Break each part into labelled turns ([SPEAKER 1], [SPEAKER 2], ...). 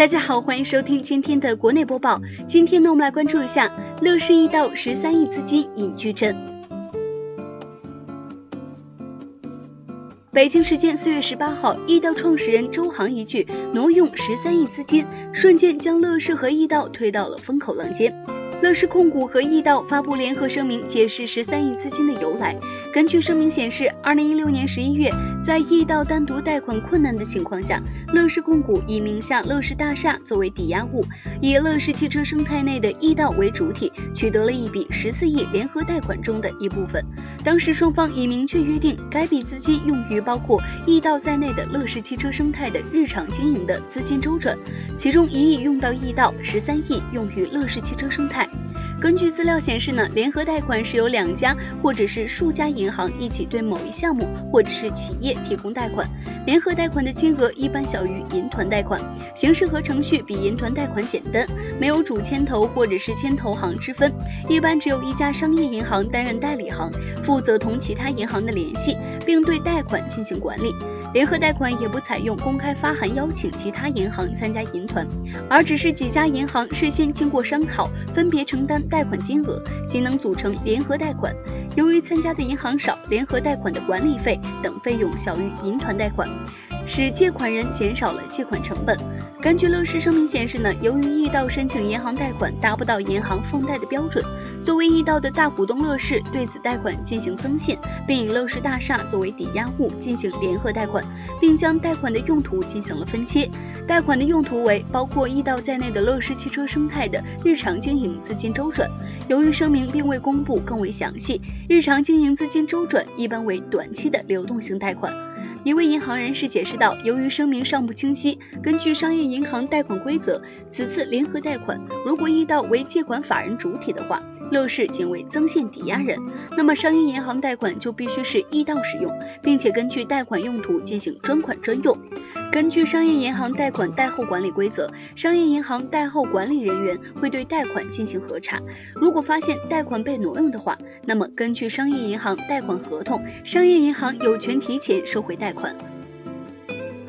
[SPEAKER 1] 大家好，欢迎收听今天的国内播报。今天呢，我们来关注一下乐视易到十三亿资金引矩阵。北京时间四月十八号，易到创始人周航一句挪用十三亿资金，瞬间将乐视和易到推到了风口浪尖。乐视控股和易道发布联合声明，解释十三亿资金的由来。根据声明显示，二零一六年十一月，在易道单独贷款困难的情况下，乐视控股以名下乐视大厦作为抵押物，以乐视汽车生态内的易道为主体，取得了一笔十四亿联合贷款中的一部分。当时双方已明确约定，该笔资金用于包括易道在内的乐视汽车生态的日常经营的资金周转，其中一亿用到易道，十三亿用于乐视汽车生态。根据资料显示呢，联合贷款是由两家或者是数家银行一起对某一项目或者是企业提供贷款。联合贷款的金额一般小于银团贷款，形式和程序比银团贷款简单，没有主牵头或者是牵头行之分，一般只有一家商业银行担任代理行，负责同其他银行的联系，并对贷款进行管理。联合贷款也不采用公开发函邀请其他银行参加银团，而只是几家银行事先经过商讨，分别承担贷款金额，仅能组成联合贷款。由于参加的银行少，联合贷款的管理费等费用小于银团贷款。使借款人减少了借款成本。根据乐视声明显示呢，由于易到申请银行贷款达不到银行放贷的标准，作为易到的大股东乐视对此贷款进行增信，并以乐视大厦作为抵押物进行联合贷款，并将贷款的用途进行了分切。贷款的用途为包括易到在内的乐视汽车生态的日常经营资金周转。由于声明并未公布更为详细，日常经营资金周转一般为短期的流动性贷款。一位银行人士解释道：“由于声明尚不清晰，根据商业银行贷款规则，此次联合贷款如果易到为借款法人主体的话，乐视仅为增信抵押人，那么商业银行贷款就必须是易到使用，并且根据贷款用途进行专款专用。”根据商业银行贷款贷后管理规则，商业银行贷后管理人员会对贷款进行核查。如果发现贷款被挪用的话，那么根据商业银行贷款合同，商业银行有权提前收回贷款。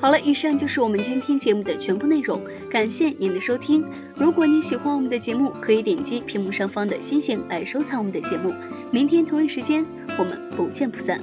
[SPEAKER 1] 好了，以上就是我们今天节目的全部内容，感谢您的收听。如果您喜欢我们的节目，可以点击屏幕上方的星星来收藏我们的节目。明天同一时间，我们不见不散。